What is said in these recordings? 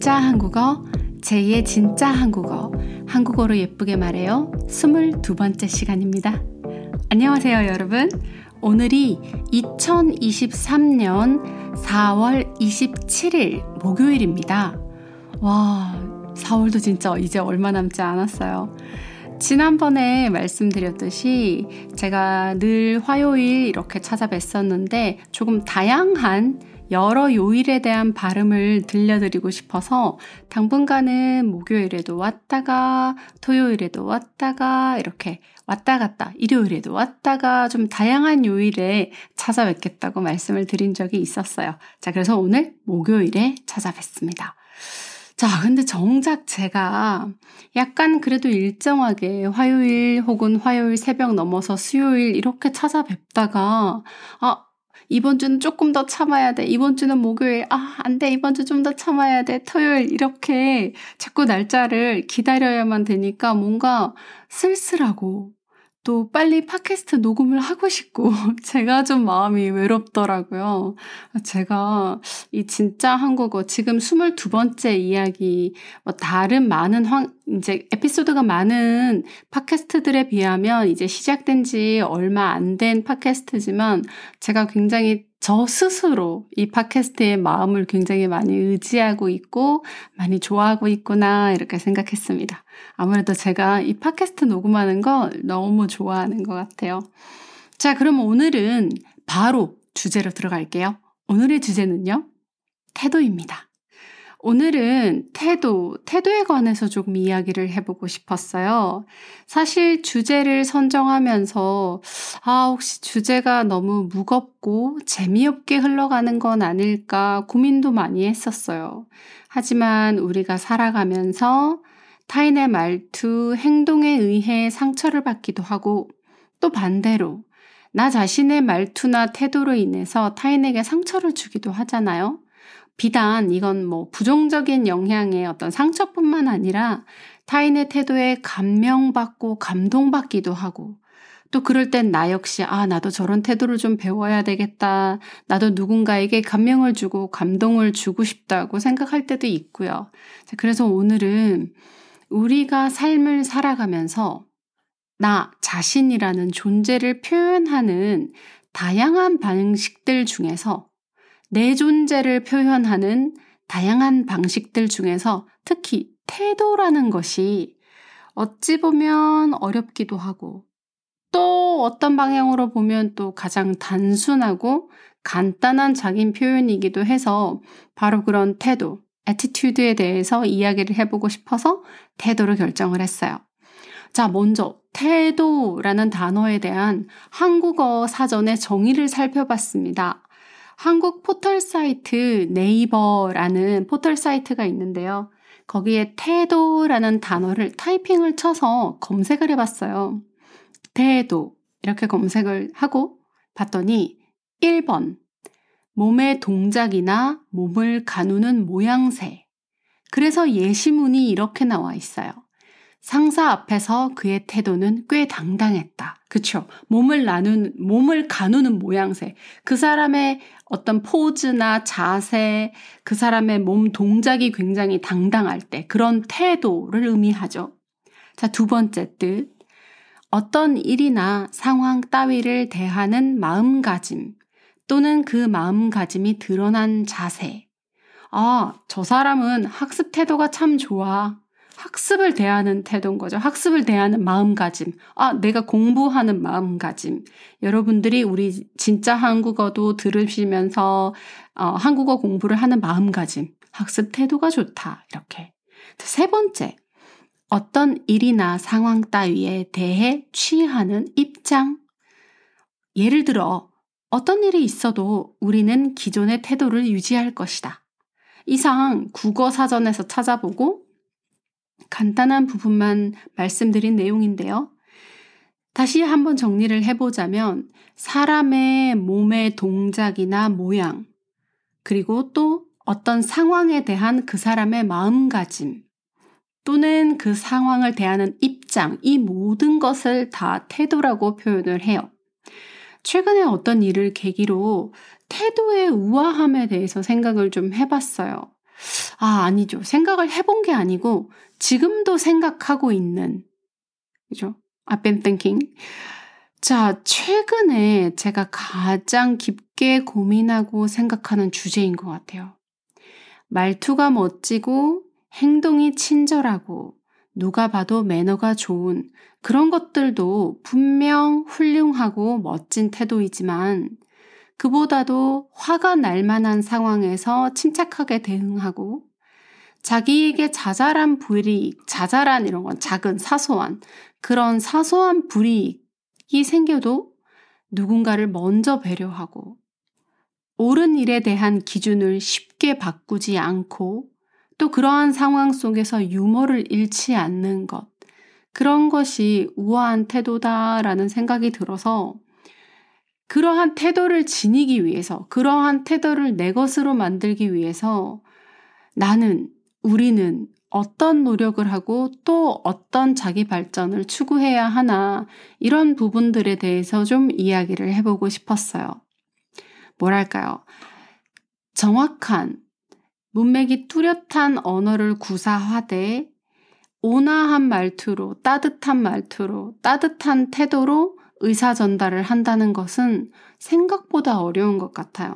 진짜 한국어, 제2의 진짜 한국어, 한국어로 예쁘게 말해요. 22번째 시간입니다. 안녕하세요, 여러분. 오늘이 2023년 4월 27일 목요일입니다. 와, 4월도 진짜 이제 얼마 남지 않았어요. 지난번에 말씀드렸듯이 제가 늘 화요일 이렇게 찾아뵀었는데 조금 다양한 여러 요일에 대한 발음을 들려드리고 싶어서 당분간은 목요일에도 왔다가 토요일에도 왔다가 이렇게 왔다 갔다 일요일에도 왔다가 좀 다양한 요일에 찾아뵙겠다고 말씀을 드린 적이 있었어요. 자, 그래서 오늘 목요일에 찾아뵙습니다. 자, 근데 정작 제가 약간 그래도 일정하게 화요일 혹은 화요일 새벽 넘어서 수요일 이렇게 찾아뵙다가, 아, 이번 주는 조금 더 참아야 돼. 이번 주는 목요일. 아, 안 돼. 이번 주 좀 더 참아야 돼. 토요일. 이렇게 자꾸 날짜를 기다려야만 되니까 뭔가 쓸쓸하고 또 빨리 팟캐스트 녹음을 하고 싶고 제가 좀 마음이 외롭더라고요. 제가 이 진짜 한국어 지금 22번째 이야기 뭐 다른 많은 황 이제 에피소드가 많은 팟캐스트들에 비하면 이제 시작된 지 얼마 안 된 팟캐스트지만 제가 굉장히 저 스스로 이 팟캐스트의 마음을 굉장히 많이 의지하고 있고 많이 좋아하고 있구나 이렇게 생각했습니다. 아무래도 제가 이 팟캐스트 녹음하는 거 너무 좋아하는 것 같아요. 자, 그럼 오늘은 바로 주제로 들어갈게요. 오늘의 주제는요. 태도입니다. 오늘은 태도, 태도에 관해서 조금 이야기를 해보고 싶었어요. 사실 주제를 선정하면서, 아, 혹시 주제가 너무 무겁고 재미없게 흘러가는 건 아닐까 고민도 많이 했었어요. 하지만 우리가 살아가면서 타인의 말투, 행동에 의해 상처를 받기도 하고, 또 반대로, 나 자신의 말투나 태도로 인해서 타인에게 상처를 주기도 하잖아요. 비단 이건 뭐 부정적인 영향의 어떤 상처뿐만 아니라 타인의 태도에 감명받고 감동받기도 하고 또 그럴 땐 나 역시 아 나도 저런 태도를 좀 배워야 되겠다. 나도 누군가에게 감명을 주고 감동을 주고 싶다고 생각할 때도 있고요. 그래서 오늘은 우리가 삶을 살아가면서 나 자신이라는 존재를 표현하는 다양한 방식들 중에서 내 존재를 표현하는 다양한 방식들 중에서 특히 태도라는 것이 어찌 보면 어렵기도 하고 또 어떤 방향으로 보면 또 가장 단순하고 간단한 자기 표현이기도 해서 바로 그런 태도, attitude에 대해서 이야기를 해보고 싶어서 태도를 결정을 했어요. 자, 먼저 태도라는 단어에 대한 한국어 사전의 정의를 살펴봤습니다. 한국 포털 사이트 네이버라는 포털 사이트가 있는데요. 거기에 태도라는 단어를 타이핑을 쳐서 검색을 해봤어요. 태도 이렇게 검색을 하고 봤더니 1번 몸의 동작이나 몸을 가누는 모양새 그래서 예시문이 이렇게 나와 있어요. 상사 앞에서 그의 태도는 꽤 당당했다. 그쵸? 몸을 나눈, 몸을 가누는 모양새. 그 사람의 어떤 포즈나 자세, 그 사람의 몸 동작이 굉장히 당당할 때 그런 태도를 의미하죠. 자, 두 번째 뜻. 어떤 일이나 상황 따위를 대하는 마음가짐 또는 그 마음가짐이 드러난 자세. 아, 저 사람은 학습 태도가 참 좋아. 학습을 대하는 태도인 거죠. 학습을 대하는 마음가짐. 아, 내가 공부하는 마음가짐. 여러분들이 우리 진짜 한국어도 들으시면서 어, 한국어 공부를 하는 마음가짐. 학습 태도가 좋다. 이렇게. 세 번째. 어떤 일이나 상황 따위에 대해 취하는 입장. 예를 들어, 어떤 일이 있어도 우리는 기존의 태도를 유지할 것이다. 이상 국어 사전에서 찾아보고 간단한 부분만 말씀드린 내용인데요. 다시 한번 정리를 해보자면 사람의 몸의 동작이나 모양, 그리고 또 어떤 상황에 대한 그 사람의 마음가짐, 또는 그 상황을 대하는 입장, 이 모든 것을 다 태도라고 표현을 해요. 최근에 어떤 일을 계기로 태도의 우아함에 대해서 생각을 좀 해봤어요. 아, 아니죠. 생각을 해본 게 아니고 지금도 생각하고 있는 그죠? I've been thinking. 자, 최근에 제가 가장 깊게 고민하고 생각하는 주제인 것 같아요. 말투가 멋지고 행동이 친절하고 누가 봐도 매너가 좋은 그런 것들도 분명 훌륭하고 멋진 태도이지만 그보다도 화가 날 만한 상황에서 침착하게 대응하고 자기에게 자잘한 불이익, 자잘한 이런 건 작은 사소한 그런 사소한 불이익이 생겨도 누군가를 먼저 배려하고 옳은 일에 대한 기준을 쉽게 바꾸지 않고 또 그러한 상황 속에서 유머를 잃지 않는 것. 그런 것이 우아한 태도다라는 생각이 들어서 그러한 태도를 지니기 위해서, 그러한 태도를 내 것으로 만들기 위해서 나는, 우리는 어떤 노력을 하고 또 어떤 자기 발전을 추구해야 하나, 이런 부분들에 대해서 좀 이야기를 해보고 싶었어요. 뭐랄까요. 정확한, 문맥이 뚜렷한 언어를 구사하되 온화한 말투로, 따뜻한 말투로, 따뜻한 태도로 의사 전달을 한다는 것은 생각보다 어려운 것 같아요.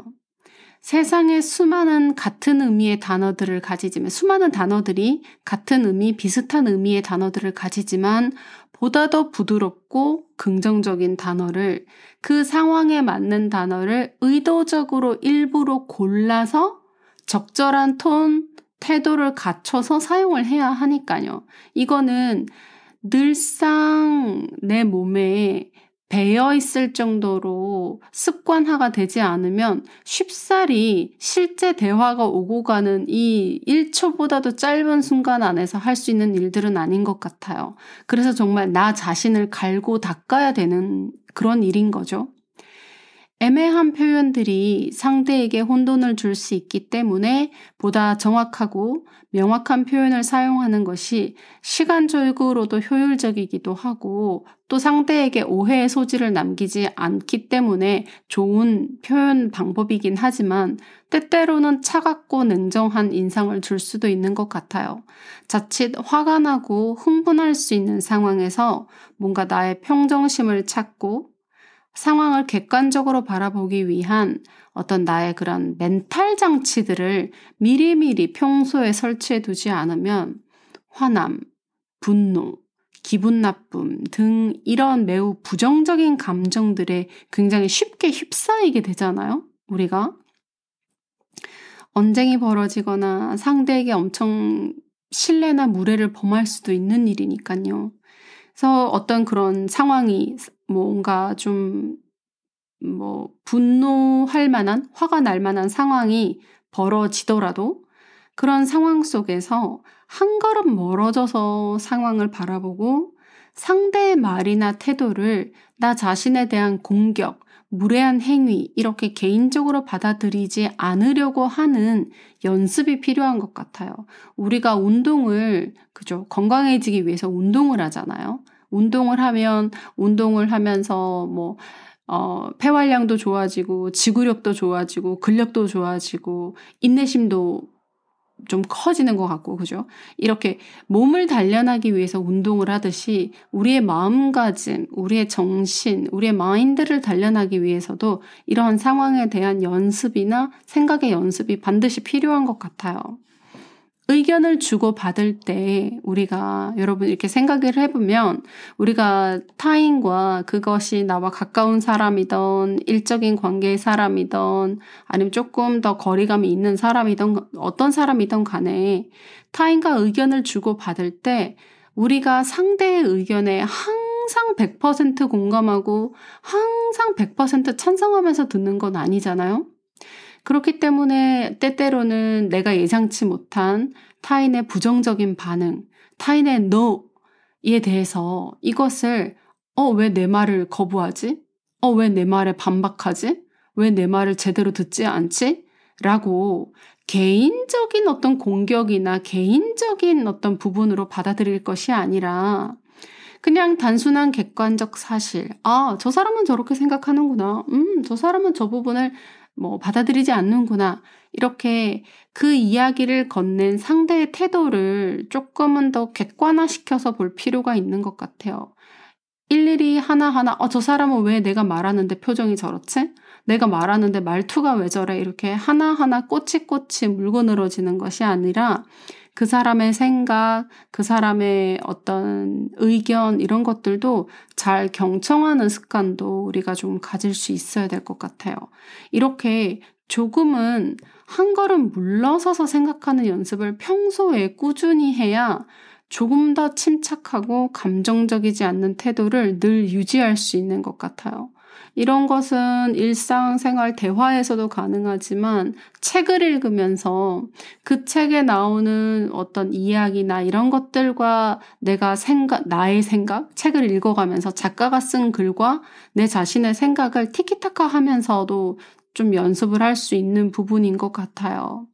세상에 수많은 같은 의미의 단어들을 가지지만, 수많은 단어들이 같은 의미, 비슷한 의미의 단어들을 가지지만, 보다 더 부드럽고 긍정적인 단어를, 그 상황에 맞는 단어를 의도적으로 일부러 골라서 적절한 톤, 태도를 갖춰서 사용을 해야 하니까요. 이거는 늘상 내 몸에 배어 있을 정도로 습관화가 되지 않으면 쉽사리 실제 대화가 오고 가는 이 1초보다도 짧은 순간 안에서 할 수 있는 일들은 아닌 것 같아요. 그래서 정말 나 자신을 갈고 닦아야 되는 그런 일인 거죠. 애매한 표현들이 상대에게 혼돈을 줄 수 있기 때문에 보다 정확하고 명확한 표현을 사용하는 것이 시간적으로도 효율적이기도 하고 또 상대에게 오해의 소지를 남기지 않기 때문에 좋은 표현 방법이긴 하지만 때때로는 차갑고 냉정한 인상을 줄 수도 있는 것 같아요. 자칫 화가 나고 흥분할 수 있는 상황에서 뭔가 나의 평정심을 찾고 상황을 객관적으로 바라보기 위한 어떤 나의 그런 멘탈 장치들을 미리미리 평소에 설치해 두지 않으면 화남, 분노, 기분 나쁨 등 이런 매우 부정적인 감정들에 굉장히 쉽게 휩싸이게 되잖아요. 우리가. 언쟁이 벌어지거나 상대에게 엄청 신뢰나 무례를 범할 수도 있는 일이니까요. 그래서 어떤 그런 상황이 뭔가 좀, 뭐, 분노할 만한, 화가 날 만한 상황이 벌어지더라도 그런 상황 속에서 한 걸음 멀어져서 상황을 바라보고 상대의 말이나 태도를 나 자신에 대한 공격, 무례한 행위, 이렇게 개인적으로 받아들이지 않으려고 하는 연습이 필요한 것 같아요. 우리가 운동을, 그죠? 건강해지기 위해서 운동을 하잖아요. 운동을 하면 운동을 하면서 뭐 어, 폐활량도 좋아지고 지구력도 좋아지고 근력도 좋아지고 인내심도 좀 커지는 것 같고 그죠? 이렇게 몸을 단련하기 위해서 운동을 하듯이 우리의 마음가짐, 우리의 정신, 우리의 마인드를 단련하기 위해서도 이러한 상황에 대한 연습이나 생각의 연습이 반드시 필요한 것 같아요. 의견을 주고 받을 때 우리가 여러분 이렇게 생각을 해보면 우리가 타인과 그것이 나와 가까운 사람이던 일적인 관계의 사람이던 아니면 조금 더 거리감이 있는 사람이던 어떤 사람이던 간에 타인과 의견을 주고 받을 때 우리가 상대의 의견에 항상 100% 공감하고 항상 100% 찬성하면서 듣는 건 아니잖아요. 그렇기 때문에 때때로는 내가 예상치 못한 타인의 부정적인 반응, 타인의 no에 대해서 이것을 어, 왜 내 말을 거부하지? 어, 왜 내 말에 반박하지? 왜 내 말을 제대로 듣지 않지? 라고 개인적인 어떤 공격이나 개인적인 어떤 부분으로 받아들일 것이 아니라 그냥 단순한 객관적 사실. 아, 저 사람은 저렇게 생각하는구나. 음, 저 사람은 저 부분을 뭐 받아들이지 않는구나. 이렇게 그 이야기를 건넨 상대의 태도를 조금은 더 객관화시켜서 볼 필요가 있는 것 같아요. 일일이 하나하나, 어, 저 사람은 왜 내가 말하는데 표정이 저렇지? 내가 말하는데 말투가 왜 저래? 이렇게 하나하나 꼬치꼬치 물고 늘어지는 것이 아니라 그 사람의 생각, 그 사람의 어떤 의견, 이런 것들도 잘 경청하는 습관도 우리가 좀 가질 수 있어야 될 것 같아요. 이렇게 조금은 한 걸음 물러서서 생각하는 연습을 평소에 꾸준히 해야 조금 더 침착하고 감정적이지 않는 태도를 늘 유지할 수 있는 것 같아요. 이런 것은 일상생활 대화에서도 가능하지만 책을 읽으면서 그 책에 나오는 어떤 이야기나 이런 것들과 내가 생각, 나의 생각, 책을 읽어가면서 작가가 쓴 글과 내 자신의 생각을 티키타카 하면서도 좀 연습을 할 수 있는 부분인 것 같아요.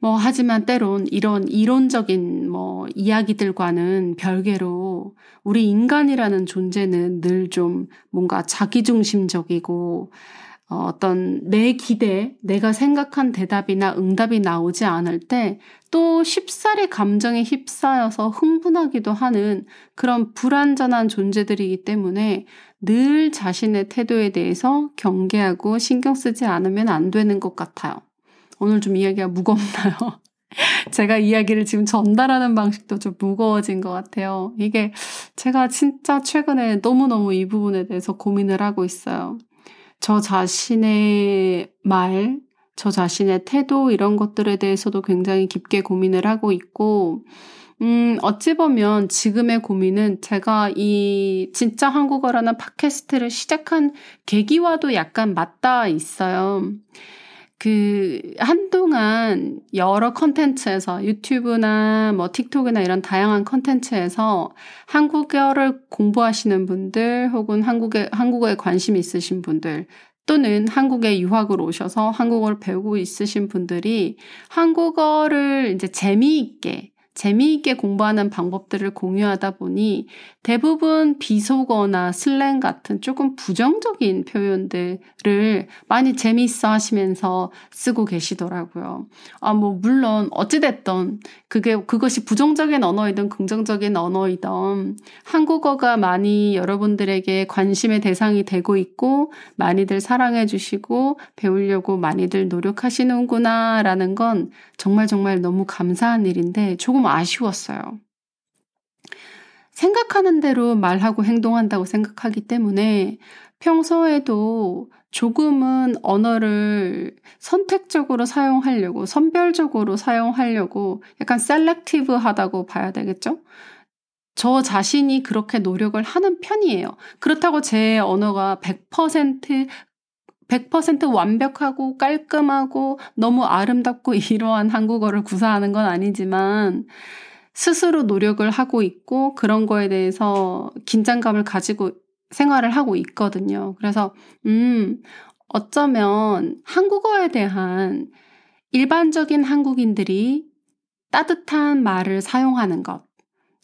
뭐, 하지만 때론 이런 이론적인 뭐 이야기들과는 별개로 우리 인간이라는 존재는 늘 좀 뭔가 자기중심적이고 어, 어떤 내 기대, 내가 생각한 대답이나 응답이 나오지 않을 때 또 쉽사리 감정에 휩싸여서 흥분하기도 하는 그런 불완전한 존재들이기 때문에 늘 자신의 태도에 대해서 경계하고 신경 쓰지 않으면 안 되는 것 같아요. 오늘 좀 이야기가 무겁나요? 제가 이야기를 지금 전달하는 방식도 좀 무거워진 것 같아요. 이게 제가 진짜 최근에 너무너무 이 부분에 대해서 고민을 하고 있어요. 저 자신의 말, 저 자신의 태도 이런 것들에 대해서도 굉장히 깊게 고민을 하고 있고, 음, 어찌 보면 지금의 고민은 제가 이 진짜 한국어라는 팟캐스트를 시작한 계기와도 약간 맞닿아 있어요. 그 한동안 여러 컨텐츠에서 유튜브나 뭐 틱톡이나 이런 다양한 컨텐츠에서 한국어를 공부하시는 분들 혹은 한국에 한국어에 관심 있으신 분들 또는 한국에 유학을 오셔서 한국어를 배우고 있으신 분들이 한국어를 이제 재미있게 재미있게 공부하는 방법들을 공유하다 보니 대부분 비속어나 슬랭 같은 조금 부정적인 표현들을 많이 재미있어 하시면서 쓰고 계시더라고요. 아, 뭐, 물론, 어찌됐던, 그게, 그것이 부정적인 언어이든 긍정적인 언어이든 한국어가 많이 여러분들에게 관심의 대상이 되고 있고 많이들 사랑해 주시고 배우려고 많이들 노력하시는구나 라는 건 정말 정말 너무 감사한 일인데 조금 아쉬웠어요. 생각하는 대로 말하고 행동한다고 생각하기 때문에 평소에도 조금은 언어를 선택적으로 사용하려고, 선별적으로 사용하려고 약간 selective 하다고 봐야 되겠죠? 저 자신이 그렇게 노력을 하는 편이에요. 그렇다고 제 언어가 100% 100% 완벽하고 깔끔하고 너무 아름답고 이러한 한국어를 구사하는 건 아니지만 스스로 노력을 하고 있고 그런 거에 대해서 긴장감을 가지고 생활을 하고 있거든요. 그래서, 음, 어쩌면 한국어에 대한 일반적인 한국인들이 따뜻한 말을 사용하는 것,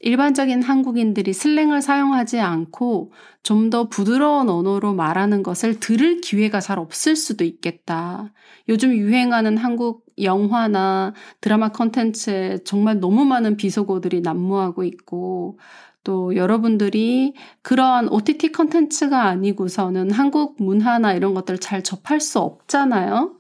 일반적인 한국인들이 슬랭을 사용하지 않고 좀 더 부드러운 언어로 말하는 것을 들을 기회가 잘 없을 수도 있겠다. 요즘 유행하는 한국 영화나 드라마 컨텐츠에 정말 너무 많은 비속어들이 난무하고 있고 또 여러분들이 그러한 OTT 컨텐츠가 아니고서는 한국 문화나 이런 것들을 잘 접할 수 없잖아요.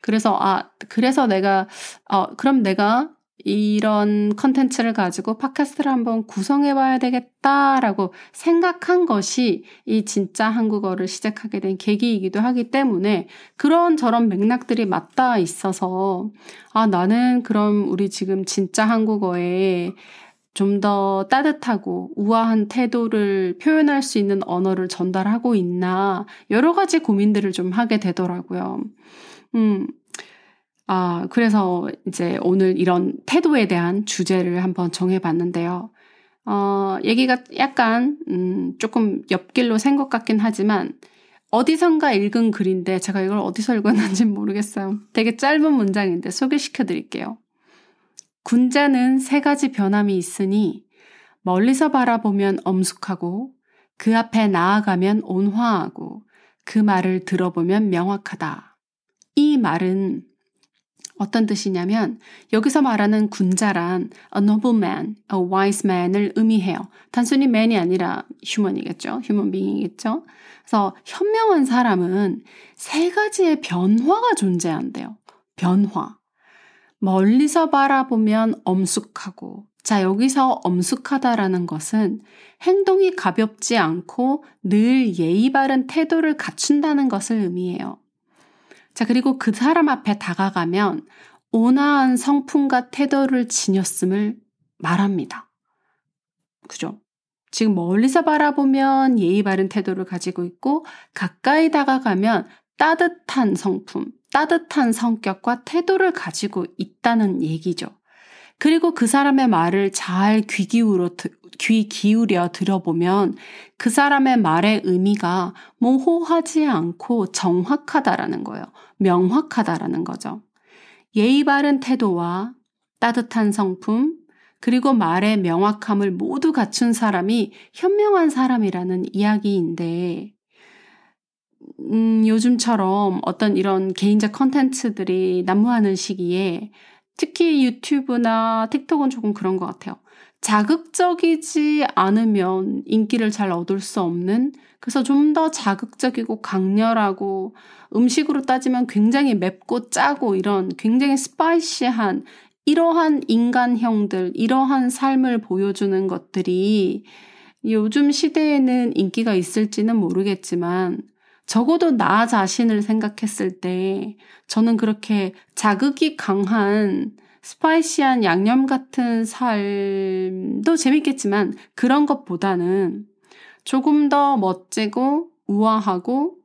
그래서 아 그래서 내가 어 그럼 내가 이런 컨텐츠를 가지고 팟캐스트를 한번 구성해 봐야 되겠다라고 생각한 것이 이 진짜 한국어를 시작하게 된 계기이기도 하기 때문에 그런 저런 맥락들이 맞닿아 있어서 아, 나는 그럼 우리 지금 진짜 한국어에 좀 더 따뜻하고 우아한 태도를 표현할 수 있는 언어를 전달하고 있나 여러 가지 고민들을 좀 하게 되더라고요. 음, 아, 그래서 이제 오늘 이런 태도에 대한 주제를 한번 정해봤는데요. 어, 얘기가 약간, 음, 조금 옆길로 샌 것 같긴 하지만, 어디선가 읽은 글인데, 제가 이걸 어디서 읽었는지 모르겠어요. 되게 짧은 문장인데 소개시켜 드릴게요. 군자는 세 가지 변함이 있으니, 멀리서 바라보면 엄숙하고, 그 앞에 나아가면 온화하고, 그 말을 들어보면 명확하다. 이 말은 어떤 뜻이냐면 여기서 말하는 군자란 a nobleman, a wise man을 의미해요. 단순히 man이 아니라 human이겠죠. human being이겠죠. 그래서 현명한 사람은 세 가지의 변화가 존재한대요. 변화. 멀리서 바라보면 엄숙하고 자, 여기서 엄숙하다라는 것은 행동이 가볍지 않고 늘 예의 바른 태도를 갖춘다는 것을 의미해요. 자, 그리고 그 사람 앞에 다가가면 온화한 성품과 태도를 지녔음을 말합니다. 그죠? 지금 멀리서 바라보면 예의 바른 태도를 가지고 있고 가까이 다가가면 따뜻한 성품, 따뜻한 성격과 태도를 가지고 있다는 얘기죠. 그리고 그 사람의 말을 잘 귀 기울여, 귀 기울여 들어보면 그 사람의 말의 의미가 모호하지 않고 정확하다라는 거예요. 명확하다라는 거죠. 예의 바른 태도와 따뜻한 성품, 그리고 말의 명확함을 모두 갖춘 사람이 현명한 사람이라는 이야기인데, 음, 요즘처럼 어떤 이런 개인적 컨텐츠들이 난무하는 시기에 특히 유튜브나 틱톡은 조금 그런 것 같아요. 자극적이지 않으면 인기를 잘 얻을 수 없는 그래서 좀 더 자극적이고 강렬하고 음식으로 따지면 굉장히 맵고 짜고 이런 굉장히 스파이시한 이러한 인간형들, 이러한 삶을 보여주는 것들이 요즘 시대에는 인기가 있을지는 모르겠지만 적어도 나 자신을 생각했을 때 저는 그렇게 자극이 강한 스파이시한 양념 같은 삶도 재밌겠지만 그런 것보다는 조금 더 멋지고 우아하고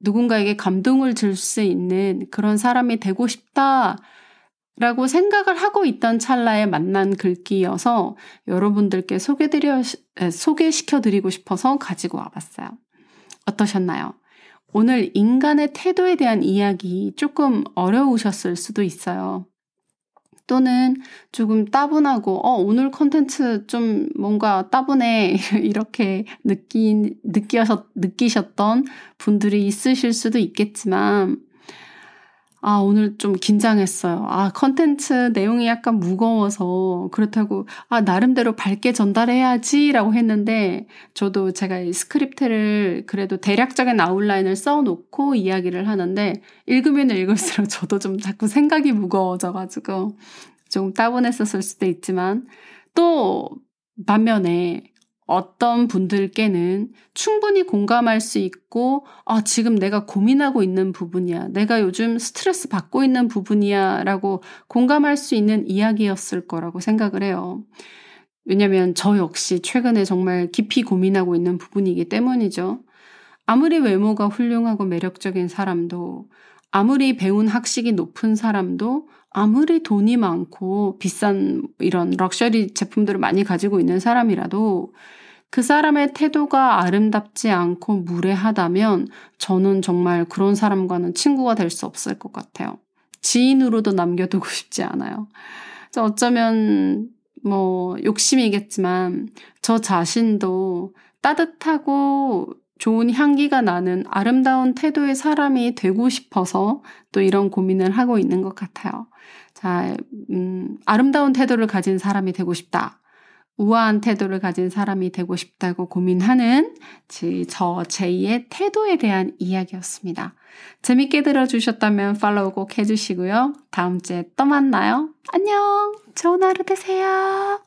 누군가에게 감동을 줄 수 있는 그런 사람이 되고 싶다. 라고 생각을 하고 있던 찰나에 만난 글귀여서 여러분들께 소개드려, 소개시켜드리고 싶어서 가지고 와봤어요. 어떠셨나요? 오늘 인간의 태도에 대한 이야기 조금 어려우셨을 수도 있어요. 또는 조금 따분하고, 어, 오늘 컨텐츠 좀 뭔가 따분해. 이렇게 느끼, 느끼셨, 느끼셨던 분들이 있으실 수도 있겠지만, 아, 오늘 좀 긴장했어요. 아, 컨텐츠 내용이 약간 무거워서 그렇다고, 아, 나름대로 밝게 전달해야지라고 했는데, 저도 제가 이 스크립트를 그래도 대략적인 아웃라인을 써놓고 이야기를 하는데, 읽으면 읽을수록 저도 좀 자꾸 생각이 무거워져가지고, 좀 따분했었을 수도 있지만, 또, 반면에 어떤 분들께는 충분히 공감할 수 있고, 아, 지금 내가 고민하고 있는 부분이야. 내가 요즘 스트레스 받고 있는 부분이야. 라고 공감할 수 있는 이야기였을 거라고 생각을 해요. 왜냐면 저 역시 최근에 정말 깊이 고민하고 있는 부분이기 때문이죠. 아무리 외모가 훌륭하고 매력적인 사람도, 아무리 배운 학식이 높은 사람도, 아무리 돈이 많고 비싼 이런 럭셔리 제품들을 많이 가지고 있는 사람이라도 그 사람의 태도가 아름답지 않고 무례하다면 저는 정말 그런 사람과는 친구가 될 수 없을 것 같아요. 지인으로도 남겨두고 싶지 않아요. 어쩌면 뭐 욕심이겠지만 저 자신도 따뜻하고 좋은 향기가 나는 아름다운 태도의 사람이 되고 싶어서 또 이런 고민을 하고 있는 것 같아요. 자, 음, 아름다운 태도를 가진 사람이 되고 싶다. 우아한 태도를 가진 사람이 되고 싶다고 고민하는 저 제이의 태도에 대한 이야기였습니다. 재밌게 들어주셨다면 팔로우 꼭 해주시고요. 다음 주에 또 만나요. 안녕! 좋은 하루 되세요.